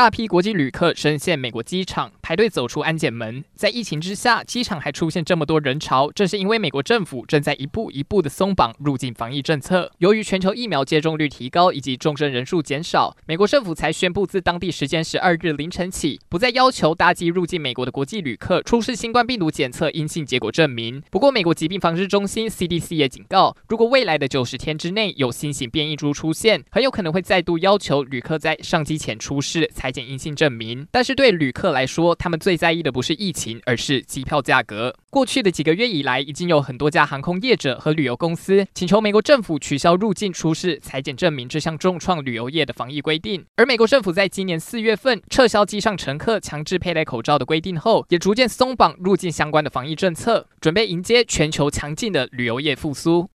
大批国际旅客深陷美国机场，排队走出安检门。在疫情之下，机场还出现这么多人潮，正是因为美国政府正在一步一步的松绑入境防疫政策。由于全球疫苗接种率提高以及重症人数减少，美国政府才宣布自当地时间十二日凌晨起，不再要求搭机入境美国的国际旅客出示新冠病毒检测阴性结果证明。不过，美国疾病防治中心 CDC 也警告，如果未来的九十天之内有新型变异株出现，很有可能会再度要求旅客在上机前出示才。采检阴性证明，但是对旅客来说，他们最在意的不是疫情，而是机票价格。过去的几个月以来，已经有很多家航空业者和旅游公司请求美国政府取消入境出示裁剪证明这项重创旅游业的防疫规定。而美国政府在今年四月份撤销机上乘客强制佩戴口罩的规定后，也逐渐松绑入境相关的防疫政策，准备迎接全球强劲的旅游业复苏。